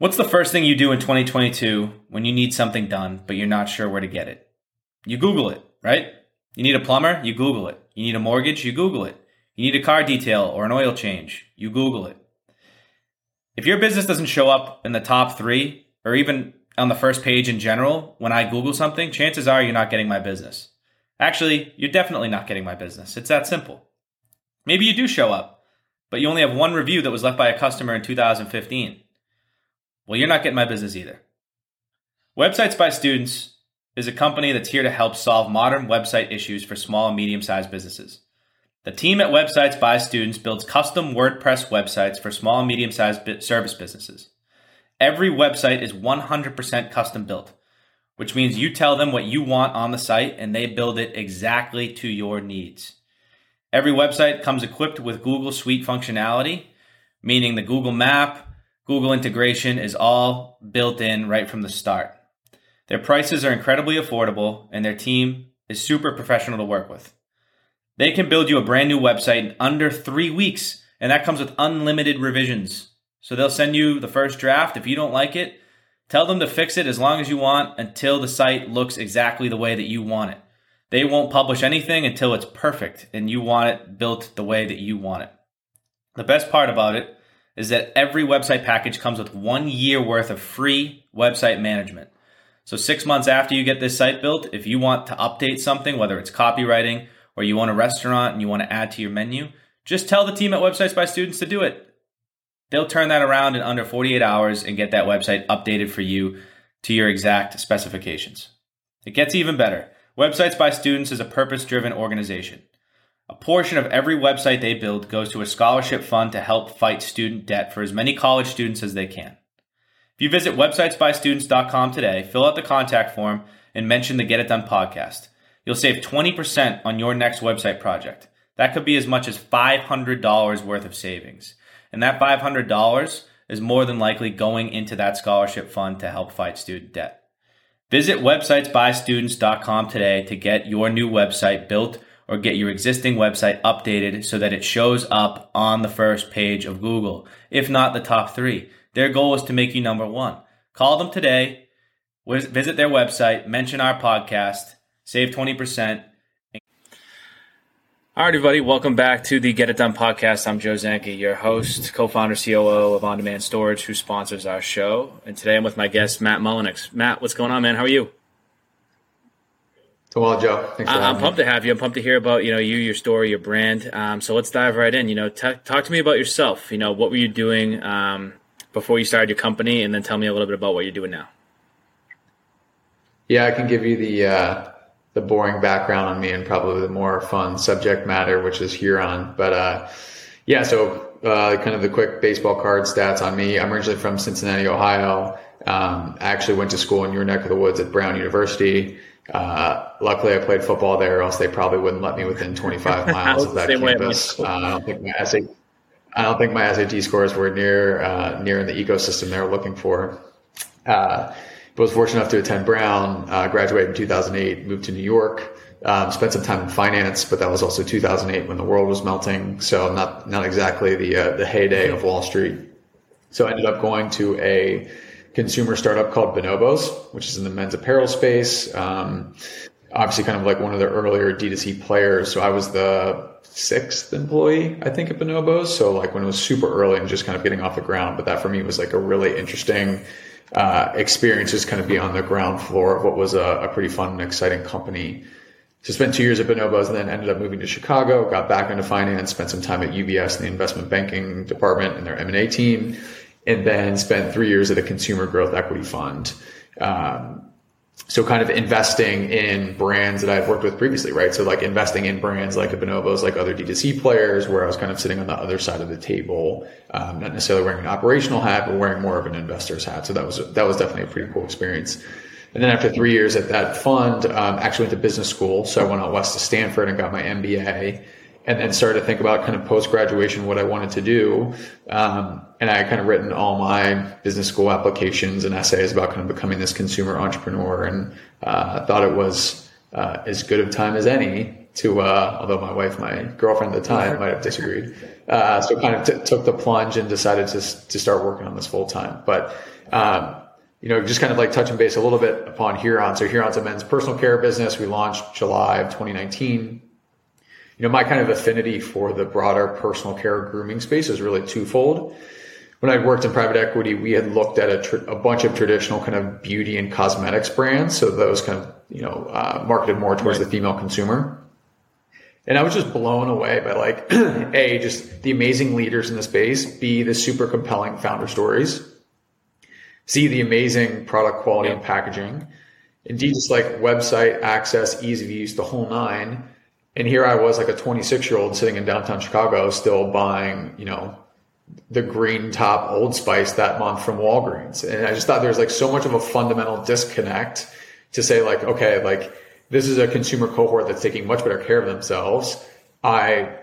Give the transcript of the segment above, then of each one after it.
What's the first thing you do in 2022 when you need something done, but you're not sure where to get it? You Google it, right? You need a plumber? You Google it. You need a mortgage? You Google it. You need a car detail or an oil change? You Google it. If your business doesn't show up in the top three or even on the first page in general when I Google something, chances are you're not getting my business. Actually, you're definitely not getting my business. It's that simple. Maybe you do show up, but you only have one review that was left by a customer in 2015. Well, you're not getting my business either. Websites by Students is a company that's here to help solve modern website issues for small and medium sized businesses. The team at Websites by Students builds custom WordPress websites for small and medium sized service businesses. Every website is 100% custom built, which means you tell them what you want on the site and they build it exactly to your needs. Every website comes equipped with Google Suite functionality, meaning the Google Map, Google integration is all built in right from the start. Their prices are incredibly affordable and their team is super professional to work with. They can build you a brand new website in under three weeks, and that comes with unlimited revisions. So they'll send you the first draft. If you don't like it, tell them to fix it as long as you want until the site looks exactly the way that you want it. They won't publish anything until it's perfect and you want it built the way that you want it. The best part about it is that every website package comes with one year worth of free website management. So, six months after you get this site built, if you want to update something, whether it's copywriting or you want a restaurant and you want to add to your menu, just tell the team at Websites by Students to do it. They'll turn that around in under 48 hours and get that website updated for you to your exact specifications. It gets even better. Websites by Students is a purpose driven organization. A portion of every website they build goes to a scholarship fund to help fight student debt for as many college students as they can. If you visit websitesbystudents.com today, fill out the contact form, and mention the Get It Done podcast, you'll save 20% on your next website project. That could be as much as $500 worth of savings. And that $500 is more than likely going into that scholarship fund to help fight student debt. Visit websitesbystudents.com today to get your new website built or get your existing website updated so that it shows up on the first page of Google, if not the top three. Their goal is to make you number one. Call them today, visit their website, mention our podcast, save 20%. All right, everybody, welcome back to the Get It Done podcast. I'm Joe Zanke, your host, co founder, COO of On Demand Storage, who sponsors our show. And today I'm with my guest, Matt Mullanex. Matt, what's going on, man? How are you? So well, Joe. Thanks for I'm pumped me. to have you. I'm pumped to hear about you know you, your story, your brand. Um, so let's dive right in. You know, t- talk to me about yourself. You know, what were you doing um, before you started your company, and then tell me a little bit about what you're doing now. Yeah, I can give you the uh, the boring background on me and probably the more fun subject matter, which is Huron. But uh, yeah, so uh, kind of the quick baseball card stats on me. I'm originally from Cincinnati, Ohio. Um, I actually went to school in your neck of the woods at Brown University. Uh, luckily, I played football there, or else they probably wouldn't let me within 25 miles of that campus. Uh, I don't think my SAT, I don't think my SAT scores were near uh, near in the ecosystem they were looking for. Uh, but was fortunate enough to attend Brown, uh, graduated in 2008, moved to New York, um, spent some time in finance, but that was also 2008 when the world was melting. So not not exactly the uh, the heyday of Wall Street. So I ended up going to a consumer startup called Bonobos, which is in the men's apparel space. Um, obviously, kind of like one of the earlier D2C players. So I was the sixth employee, I think, at Bonobos. So like when it was super early and just kind of getting off the ground. But that for me was like a really interesting uh, experience, just kind of be on the ground floor of what was a, a pretty fun and exciting company. So spent two years at Bonobos and then ended up moving to Chicago, got back into finance, spent some time at UBS in the investment banking department and their M&A team and then spent three years at a consumer growth equity fund. Um, so kind of investing in brands that I've worked with previously, right? So like investing in brands like Bonobos, like other D2C players, where I was kind of sitting on the other side of the table, um, not necessarily wearing an operational hat, but wearing more of an investor's hat. So that was that was definitely a pretty cool experience. And then after three years at that fund, um, actually went to business school. So I went out west to Stanford and got my MBA and then started to think about kind of post graduation what I wanted to do. Um, and I had kind of written all my business school applications and essays about kind of becoming this consumer entrepreneur, and uh, thought it was uh, as good of time as any to, uh, although my wife, my girlfriend at the time, might have disagreed. Uh, so kind of t- took the plunge and decided to to start working on this full time. But um, you know, just kind of like touching base a little bit upon Huron. So Huron's a men's personal care business. We launched July of 2019. You know, my kind of affinity for the broader personal care grooming space is really twofold. When I worked in private equity, we had looked at a, tr- a bunch of traditional kind of beauty and cosmetics brands. So those kind of, you know, uh, marketed more towards right. the female consumer. And I was just blown away by like, A, just the amazing leaders in the space, B, the super compelling founder stories see the amazing product quality and packaging. Indeed, just like website access, ease of use, the whole nine. And here I was like a 26 year old sitting in downtown Chicago, still buying, you know, the green top Old Spice that month from Walgreens. And I just thought there's like so much of a fundamental disconnect to say like, okay, like this is a consumer cohort that's taking much better care of themselves. I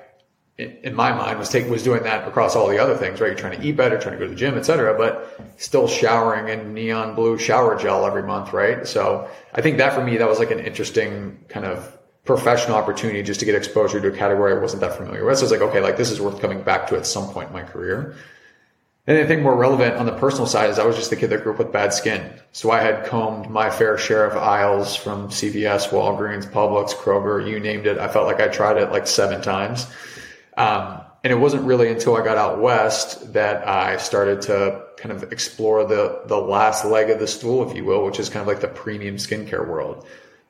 in my mind was taking was doing that across all the other things, right? You're trying to eat better, trying to go to the gym, et cetera, but still showering in neon blue shower gel every month, right? So I think that for me, that was like an interesting kind of professional opportunity just to get exposure to a category I wasn't that familiar with. So it's like, okay, like this is worth coming back to at some point in my career. And I think more relevant on the personal side is I was just the kid that grew up with bad skin. So I had combed my fair share of aisles from CVS, Walgreens, Publix, Kroger, you named it. I felt like I tried it like seven times. Um, and it wasn't really until I got out west that I started to kind of explore the the last leg of the stool, if you will, which is kind of like the premium skincare world.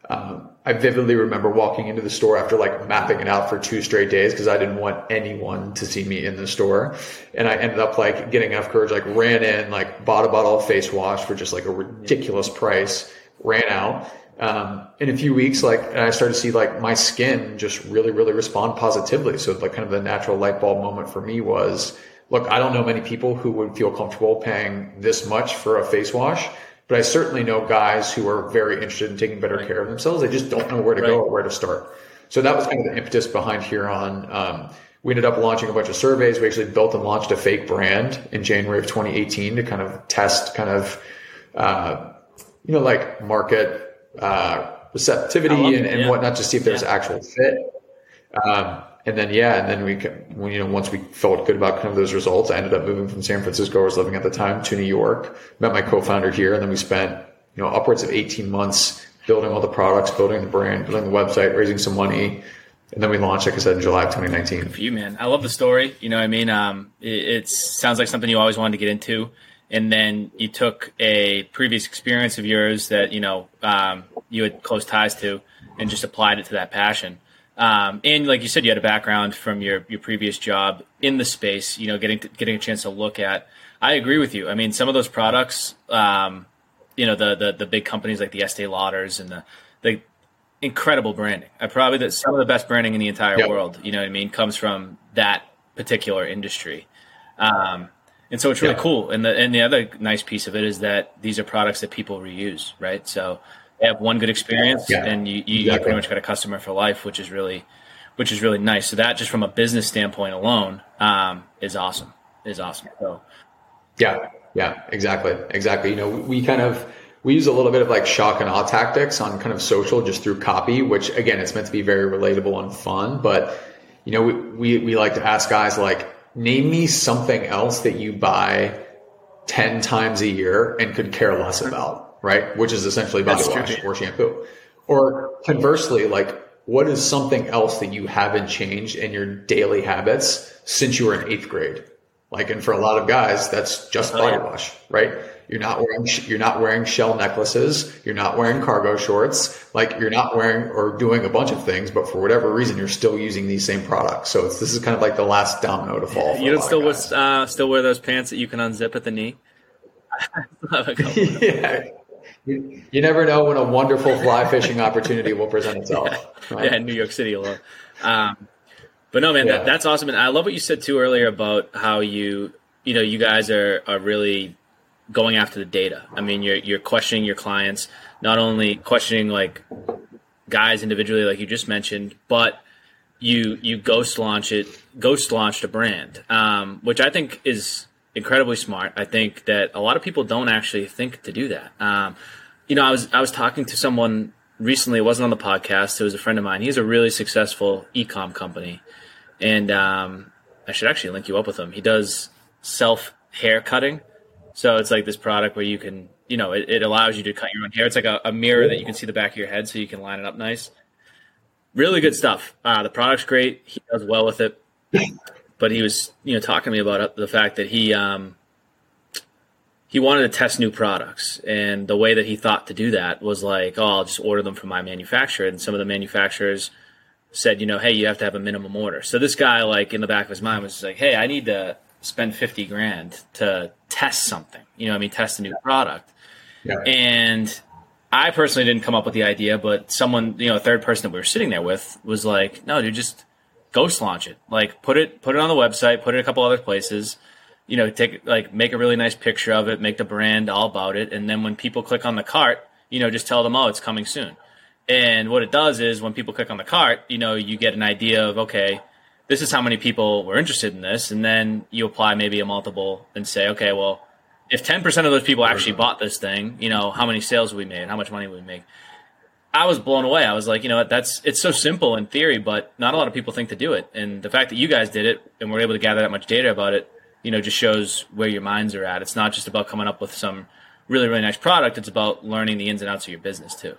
Um, I vividly remember walking into the store after like mapping it out for two straight days because I didn't want anyone to see me in the store. And I ended up like getting enough courage, like ran in, like bought a bottle of face wash for just like a ridiculous price, ran out, um, in a few weeks, like, and I started to see like my skin just really, really respond positively. So like kind of the natural light bulb moment for me was, look, I don't know many people who would feel comfortable paying this much for a face wash, but I certainly know guys who are very interested in taking better care of themselves. They just don't know where to right. go or where to start. So that was kind of the impetus behind Huron. Um, we ended up launching a bunch of surveys. We actually built and launched a fake brand in January of 2018 to kind of test kind of, uh, you know, like market uh, receptivity and, and yeah. whatnot to see if there's yeah. actual fit. Um, and then yeah, and then we, you know, once we felt good about kind of those results, I ended up moving from San Francisco, where I was living at the time, to New York. Met my co-founder here, and then we spent you know upwards of 18 months building all the products, building the brand, building the website, raising some money. And then we launched, like I said, in July of 2019. Good for you, man. I love the story. You know, I mean, um, it, it sounds like something you always wanted to get into and then you took a previous experience of yours that you know um, you had close ties to and just applied it to that passion um, and like you said you had a background from your your previous job in the space you know getting to, getting a chance to look at i agree with you i mean some of those products um, you know the, the the big companies like the estee lauders and the the incredible branding i probably that some of the best branding in the entire yep. world you know what i mean comes from that particular industry um, and so it's really yeah. cool. And the and the other nice piece of it is that these are products that people reuse, right? So they have one good experience, yeah. and you, you exactly. pretty much got a customer for life, which is really which is really nice. So that just from a business standpoint alone um, is awesome. Is awesome. So yeah, yeah, exactly, exactly. You know, we kind of we use a little bit of like shock and awe tactics on kind of social just through copy, which again, it's meant to be very relatable and fun. But you know, we we, we like to ask guys like name me something else that you buy 10 times a year and could care less about, right? Which is essentially body That's wash true. or shampoo. Or conversely, like, what is something else that you haven't changed in your daily habits since you were in eighth grade? Like, and for a lot of guys, that's just oh, body wash, right? You're not wearing you're not wearing shell necklaces. You're not wearing cargo shorts. Like you're not wearing or doing a bunch of things, but for whatever reason, you're still using these same products. So this is kind of like the last domino to fall. you don't still wear, uh, still wear those pants that you can unzip at the knee. yeah. You, you, never know when a wonderful fly fishing opportunity will present itself. Yeah, right? yeah in New York City alone. Um, but no, man, yeah. that, that's awesome. And I love what you said too earlier about how you, you know, you guys are, are really going after the data. I mean, you're you're questioning your clients, not only questioning like guys individually, like you just mentioned, but you you ghost launch it, ghost launched a brand, um, which I think is incredibly smart. I think that a lot of people don't actually think to do that. Um, you know, I was I was talking to someone recently. It wasn't on the podcast. It was a friend of mine. He's a really successful ecom company, and um, I should actually link you up with him. He does self hair cutting, so it's like this product where you can, you know, it, it allows you to cut your own hair. It's like a, a, mirror that you can see the back of your head, so you can line it up nice. Really good stuff. Uh, the product's great. He does well with it. But he was, you know, talking to me about the fact that he um, he wanted to test new products, and the way that he thought to do that was like, oh, I'll just order them from my manufacturer. And some of the manufacturers said, you know, hey, you have to have a minimum order. So this guy, like in the back of his mind, was like, hey, I need to spend fifty grand to test something. You know, I mean, test a new product. Yeah. And I personally didn't come up with the idea, but someone, you know, a third person that we were sitting there with was like, no, dude, just ghost launch it. Like put it put it on the website, put it a couple other places you know, take like make a really nice picture of it, make the brand all about it, and then when people click on the cart, you know, just tell them, oh, it's coming soon. And what it does is when people click on the cart, you know, you get an idea of okay, this is how many people were interested in this, and then you apply maybe a multiple and say, okay, well, if ten percent of those people actually bought this thing, you know, how many sales we made, how much money we make. I was blown away. I was like, you know, what, that's it's so simple in theory, but not a lot of people think to do it. And the fact that you guys did it and were able to gather that much data about it you know, just shows where your minds are at. It's not just about coming up with some really, really nice product. It's about learning the ins and outs of your business too.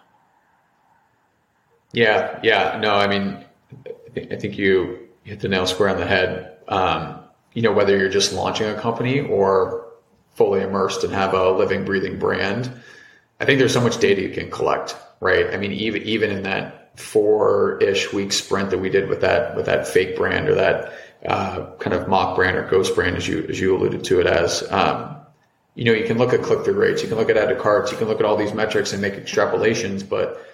Yeah. Yeah. No, I mean, I think you hit the nail square on the head. Um, you know, whether you're just launching a company or fully immersed and have a living, breathing brand, I think there's so much data you can collect, right? I mean, even, even in that four ish week sprint that we did with that, with that fake brand or that, uh, kind of mock brand or ghost brand, as you as you alluded to it as. Um, you know, you can look at click through rates, you can look at added carts, you can look at all these metrics and make extrapolations, but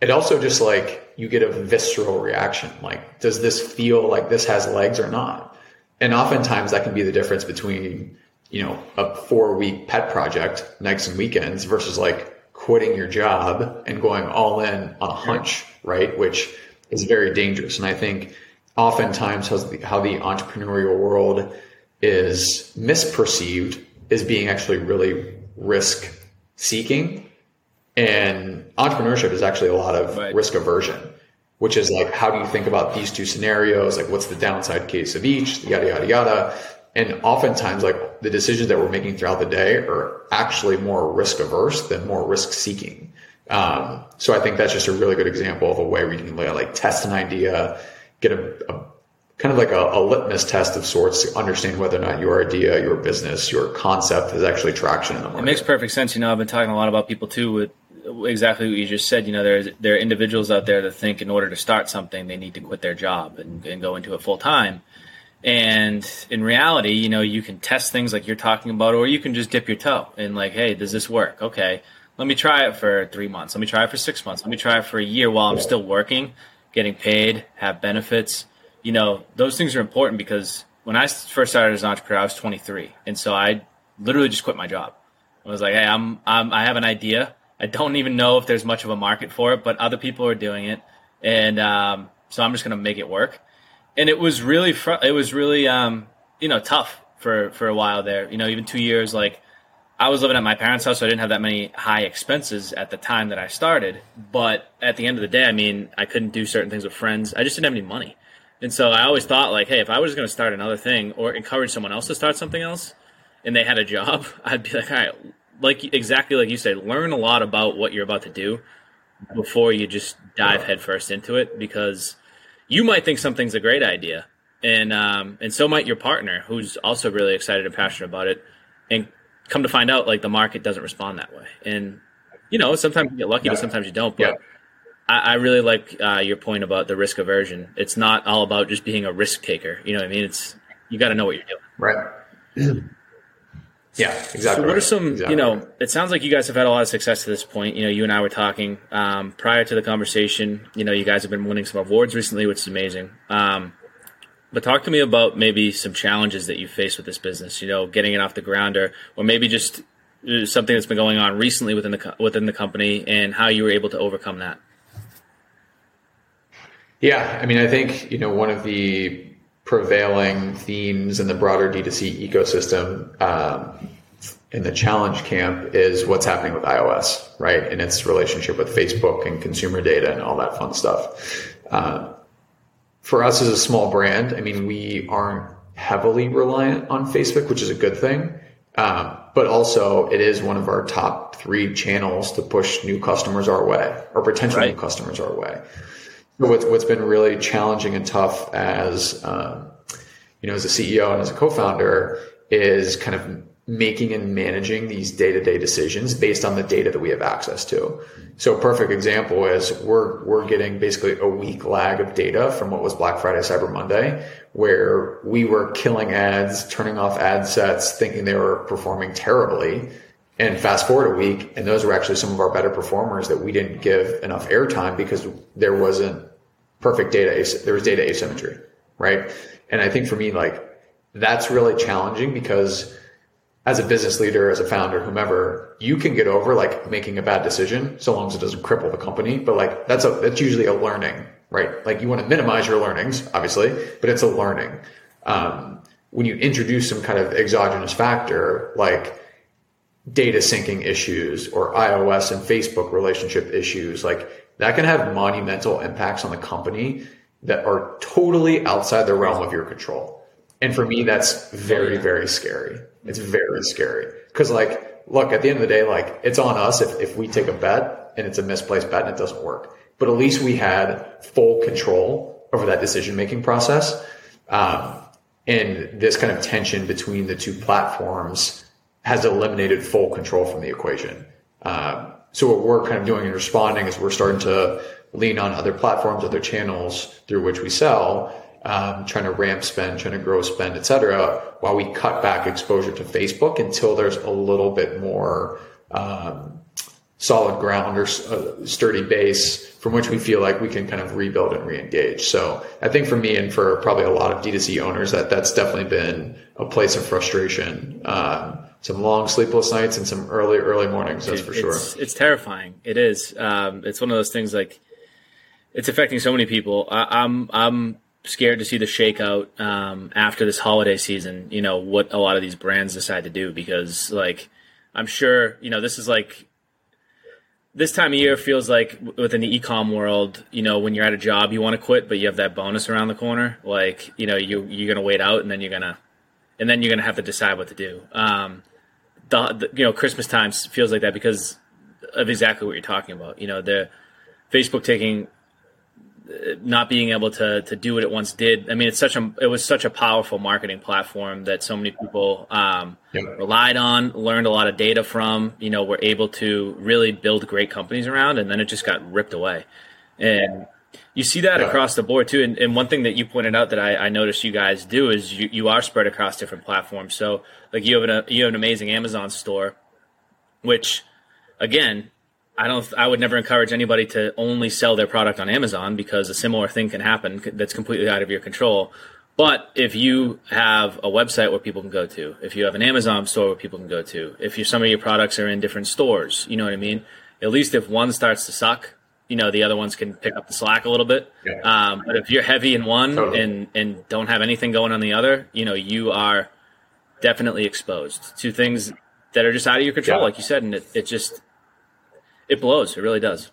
it also just like you get a visceral reaction. Like, does this feel like this has legs or not? And oftentimes that can be the difference between, you know, a four week pet project, nights and weekends versus like quitting your job and going all in on a hunch, right? Which is very dangerous. And I think oftentimes how the, how the entrepreneurial world is misperceived is being actually really risk seeking. And entrepreneurship is actually a lot of right. risk aversion, which is like, how do you think about these two scenarios? Like, what's the downside case of each? Yada, yada, yada. And oftentimes, like, the decisions that we're making throughout the day are actually more risk averse than more risk seeking. Um, so I think that's just a really good example of a way we can like test an idea, get a, a kind of like a, a, litmus test of sorts to understand whether or not your idea, your business, your concept has actually traction in the market. It makes perfect sense. You know, I've been talking a lot about people too with exactly what you just said. You know, there's there are individuals out there that think in order to start something, they need to quit their job and, and go into it full time. And in reality, you know, you can test things like you're talking about, or you can just dip your toe and like, hey, does this work? Okay, let me try it for three months. Let me try it for six months. Let me try it for a year while I'm still working getting paid, have benefits. You know, those things are important because when I first started as an entrepreneur, I was 23, and so I literally just quit my job. I was like, "Hey, I'm, I'm I have an idea. I don't even know if there's much of a market for it, but other people are doing it, and um, so I'm just going to make it work." And it was really, fr- it was really, um, you know, tough for for a while there. You know, even two years, like I was living at my parents' house, so I didn't have that many high expenses at the time that I started. But at the end of the day, I mean, I couldn't do certain things with friends. I just didn't have any money. And so I always thought, like, hey, if I was going to start another thing or encourage someone else to start something else and they had a job, I'd be like, all right, like exactly like you said, learn a lot about what you're about to do before you just dive headfirst into it because you might think something's a great idea. And, um, and so might your partner who's also really excited and passionate about it. And come to find out, like the market doesn't respond that way. And you know, sometimes you get lucky, yeah. but sometimes you don't. But yeah. I, I, really like uh, your point about the risk aversion. It's not all about just being a risk taker. You know what I mean? It's you got to know what you're doing. Right. Yeah, exactly. So, what are some? Exactly. You know, it sounds like you guys have had a lot of success to this point. You know, you and I were talking um, prior to the conversation. You know, you guys have been winning some awards recently, which is amazing. Um, but talk to me about maybe some challenges that you face with this business. You know, getting it off the ground, or or maybe just uh, something that's been going on recently within the within the company, and how you were able to overcome that. Yeah, I mean, I think you know one of the prevailing themes in the broader D2C ecosystem, um, in the challenge camp is what's happening with iOS, right? And its relationship with Facebook and consumer data and all that fun stuff. Uh, for us as a small brand, I mean, we aren't heavily reliant on Facebook, which is a good thing. Um, but also, it is one of our top three channels to push new customers our way or potential right. new customers our way. What's, what's been really challenging and tough as um, you know, as a CEO and as a co-founder, is kind of making and managing these day-to-day decisions based on the data that we have access to. So a perfect example is we're we're getting basically a week lag of data from what was Black Friday Cyber Monday where we were killing ads, turning off ad sets, thinking they were performing terribly. And fast forward a week, and those were actually some of our better performers that we didn't give enough airtime because there wasn't perfect data. There was data asymmetry, right? And I think for me, like that's really challenging because as a business leader, as a founder, whomever, you can get over like making a bad decision so long as it doesn't cripple the company. But like that's a that's usually a learning, right? Like you want to minimize your learnings, obviously, but it's a learning. Um, when you introduce some kind of exogenous factor like data syncing issues or iOS and Facebook relationship issues, like that can have monumental impacts on the company that are totally outside the realm of your control. And for me, that's very, very scary. It's very scary. Cause like, look, at the end of the day, like it's on us if, if we take a bet and it's a misplaced bet and it doesn't work. But at least we had full control over that decision making process. Um, and this kind of tension between the two platforms has eliminated full control from the equation. Um, so what we're kind of doing and responding is we're starting to lean on other platforms, other channels through which we sell, um, trying to ramp spend, trying to grow spend, et cetera, while we cut back exposure to Facebook until there's a little bit more um, solid ground or uh, sturdy base from which we feel like we can kind of rebuild and re-engage. So I think for me and for probably a lot of D2C owners, that that's definitely been a place of frustration. Um, some long sleepless nights and some early, early mornings. That's for sure. It's, it's terrifying. It is. Um, it's one of those things like it's affecting so many people. I, I'm I'm scared to see the shakeout um, after this holiday season. You know what a lot of these brands decide to do because like I'm sure you know this is like this time of year feels like within the ecom world, you know, when you're at a job, you want to quit, but you have that bonus around the corner. Like, you know, you you're gonna wait out, and then you're gonna, and then you're gonna have to decide what to do. Um, the, the you know Christmas times feels like that because of exactly what you're talking about. You know, the Facebook taking not being able to to do what it once did. I mean, it's such a it was such a powerful marketing platform that so many people um, yeah. relied on, learned a lot of data from. You know, were able to really build great companies around, and then it just got ripped away. And you see that yeah. across the board too. And, and, one thing that you pointed out that I, I noticed you guys do is you, you are spread across different platforms. So like you have an you have an amazing Amazon store, which again I don't. I would never encourage anybody to only sell their product on Amazon because a similar thing can happen that's completely out of your control. But if you have a website where people can go to, if you have an Amazon store where people can go to, if you, some of your products are in different stores, you know what I mean. At least if one starts to suck, you know the other ones can pick up the slack a little bit. Yeah. Um, but if you're heavy in one totally. and and don't have anything going on the other, you know you are definitely exposed to things that are just out of your control, yeah. like you said, and it, it just it blows. It really does.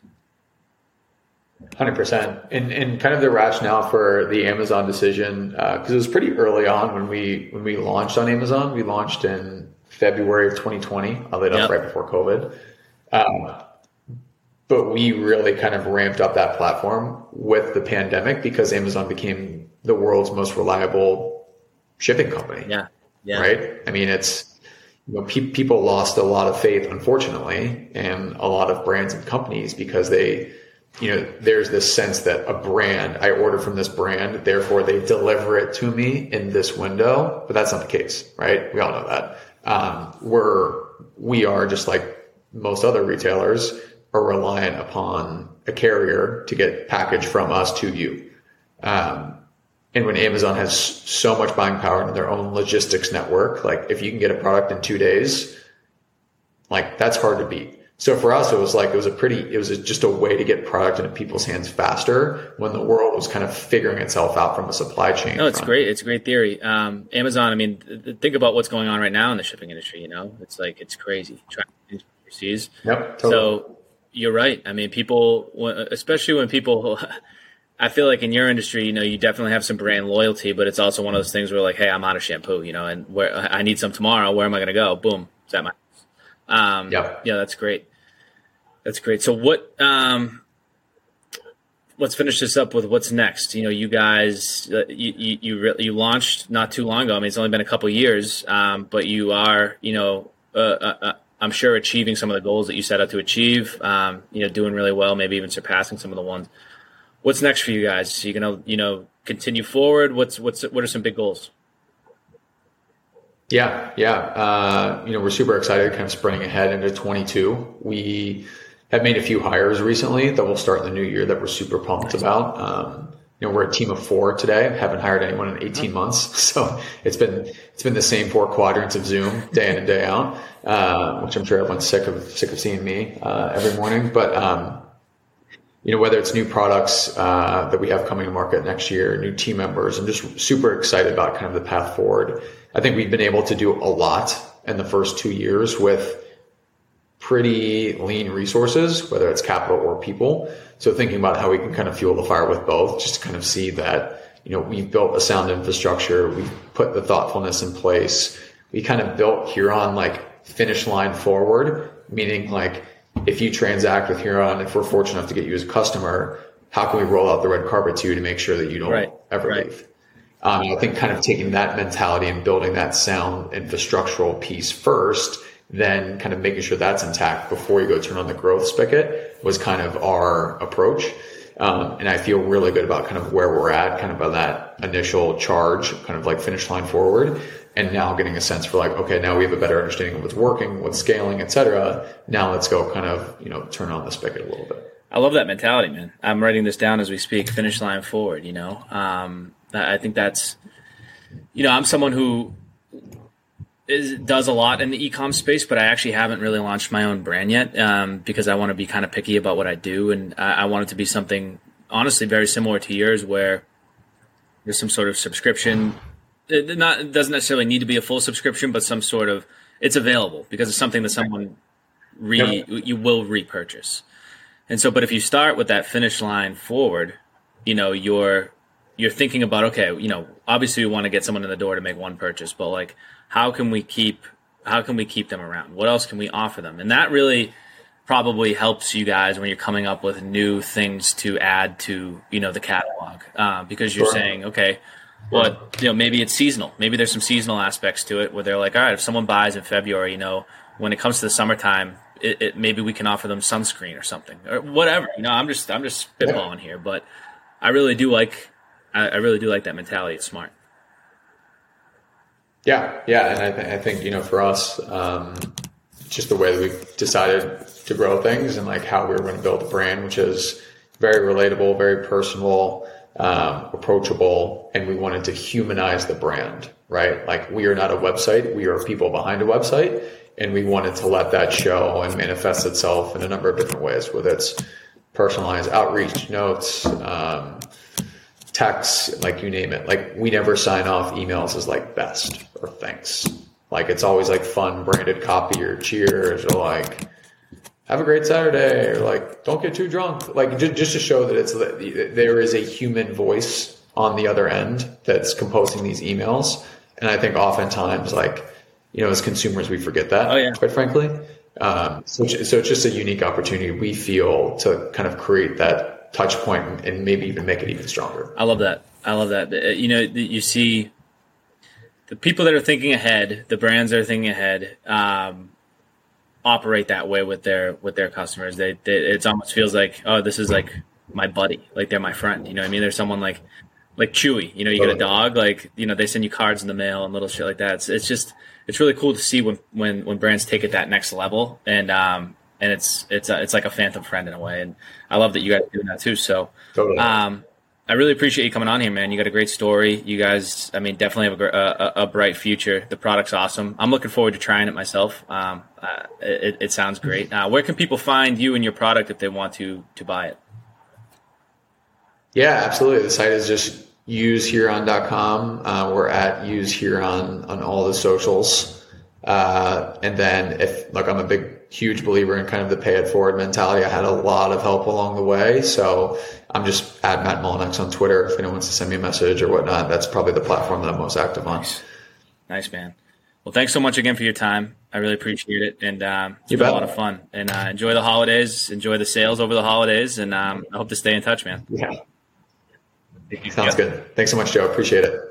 Hundred percent, and and kind of the rationale for the Amazon decision because uh, it was pretty early on when we when we launched on Amazon. We launched in February of 2020, oddly enough, yep. right before COVID. Um, but we really kind of ramped up that platform with the pandemic because Amazon became the world's most reliable shipping company. Yeah, yeah. Right. I mean, it's you know, pe- people lost a lot of faith, unfortunately, and a lot of brands and companies because they, you know, there's this sense that a brand, I order from this brand, therefore they deliver it to me in this window. But that's not the case, right? We all know that. Um, we're, we are just like most other retailers are reliant upon a carrier to get package from us to you. Um, and when Amazon has so much buying power in their own logistics network, like if you can get a product in two days, like that's hard to beat. So for us, it was like it was a pretty, it was just a way to get product into people's hands faster when the world was kind of figuring itself out from a supply chain. No, it's front. great. It's a great theory. Um, Amazon. I mean, th- think about what's going on right now in the shipping industry. You know, it's like it's crazy. Trying overseas. Yep. Totally. So you're right. I mean, people, especially when people. I feel like in your industry, you know, you definitely have some brand loyalty, but it's also one of those things where like, hey, I'm out of shampoo, you know, and where I need some tomorrow. Where am I going to go? Boom, is that my um, yeah, yeah, that's great. That's great. So what? Um, let's finish this up with what's next. You know, you guys, uh, you you you, you, launched not too long ago. I mean, it's only been a couple years, um, but you are, you know, uh, uh, uh, I'm sure achieving some of the goals that you set out to achieve. Um, you know, doing really well, maybe even surpassing some of the ones. What's next for you guys? Are you gonna, you know, continue forward? What's what's what are some big goals? Yeah, yeah. Uh, you know, we're super excited, kind of sprinting ahead into 22. We have made a few hires recently that will start in the new year that we're super pumped nice. about. Um, you know, we're a team of four today. Haven't hired anyone in 18 months, so it's been it's been the same four quadrants of Zoom day in and day out, uh, which I'm sure everyone's sick of sick of seeing me uh, every morning. But um, you know, whether it's new products uh, that we have coming to market next year, new team members, I'm just super excited about kind of the path forward. I think we've been able to do a lot in the first two years with pretty lean resources, whether it's capital or people. So thinking about how we can kind of fuel the fire with both, just to kind of see that, you know, we've built a sound infrastructure, we've put the thoughtfulness in place. We kind of built Huron like finish line forward, meaning like if you transact with Huron, if we're fortunate enough to get you as a customer, how can we roll out the red carpet to you to make sure that you don't right. ever right. leave? Um, I think kind of taking that mentality and building that sound infrastructural piece first, then kind of making sure that's intact before you go turn on the growth spigot was kind of our approach. Um, and I feel really good about kind of where we're at, kind of on that initial charge, kind of like finish line forward. And now getting a sense for like, okay, now we have a better understanding of what's working, what's scaling, et cetera. Now let's go kind of, you know, turn on the spigot a little bit. I love that mentality, man. I'm writing this down as we speak. Finish line forward. You know, um, I think that's, you know, I'm someone who is, does a lot in the ecom space, but I actually haven't really launched my own brand yet um, because I want to be kind of picky about what I do, and I, I, want it to be something honestly very similar to yours, where there's some sort of subscription. It not it doesn't necessarily need to be a full subscription, but some sort of it's available because it's something that someone re yep. you will repurchase. And so, but if you start with that finish line forward, you know, you're you're thinking about okay, you know, obviously we want to get someone in the door to make one purchase, but like how can we keep how can we keep them around? What else can we offer them? And that really probably helps you guys when you're coming up with new things to add to you know the catalog uh, because you're sure. saying okay well you know maybe it's seasonal maybe there's some seasonal aspects to it where they're like all right if someone buys in february you know when it comes to the summertime it, it, maybe we can offer them sunscreen or something or whatever you know i'm just i'm just spitballing here but i really do like I, I really do like that mentality it's smart yeah, yeah, and I, th- I think you know for us, um, just the way that we decided to grow things and like how we were going to build the brand, which is very relatable, very personal, um, approachable, and we wanted to humanize the brand, right? Like we are not a website, we are people behind a website, and we wanted to let that show and manifest itself in a number of different ways, whether it's personalized outreach notes. Um, texts, like you name it. Like we never sign off emails as like best or thanks. Like it's always like fun branded copy or cheers or like have a great Saturday or like don't get too drunk. Like just, just to show that it's there is a human voice on the other end that's composing these emails. And I think oftentimes like you know as consumers we forget that. Oh, yeah. Quite frankly. Um, so, so it's just a unique opportunity we feel to kind of create that touch point and maybe even make it even stronger. I love that. I love that. Uh, you know, you see the people that are thinking ahead, the brands that are thinking ahead, um, operate that way with their with their customers. They, they it almost feels like oh, this is like my buddy, like they're my friend. You know, I mean, there's someone like like Chewy. You know, you get a dog, like you know, they send you cards in the mail and little shit like that. It's, it's just it's really cool to see when when when brands take it that next level and um and it's it's a, it's like a phantom friend in a way. And I love that you guys are doing that too. So, totally. um, I really appreciate you coming on here, man. You got a great story. You guys, I mean, definitely have a, a, a bright future. The product's awesome. I'm looking forward to trying it myself. Um, uh, it, it, sounds great. Uh, where can people find you and your product if they want to to buy it? Yeah, absolutely. The site is just usehuron.com. Uh, we're at usehuron on all the socials. Uh, and then if, like I'm a big, huge believer in kind of the pay it forward mentality. I had a lot of help along the way. So I'm just at Matt Mullanex on Twitter. If anyone wants to send me a message or whatnot, that's probably the platform that I'm most active on. Nice, nice man. Well, thanks so much again for your time. I really appreciate it, and um, it's you been bet. a lot of fun. And uh, enjoy the holidays. Enjoy the sales over the holidays, and um, I hope to stay in touch, man. Yeah. Sounds good. Thanks so much, Joe. Appreciate it.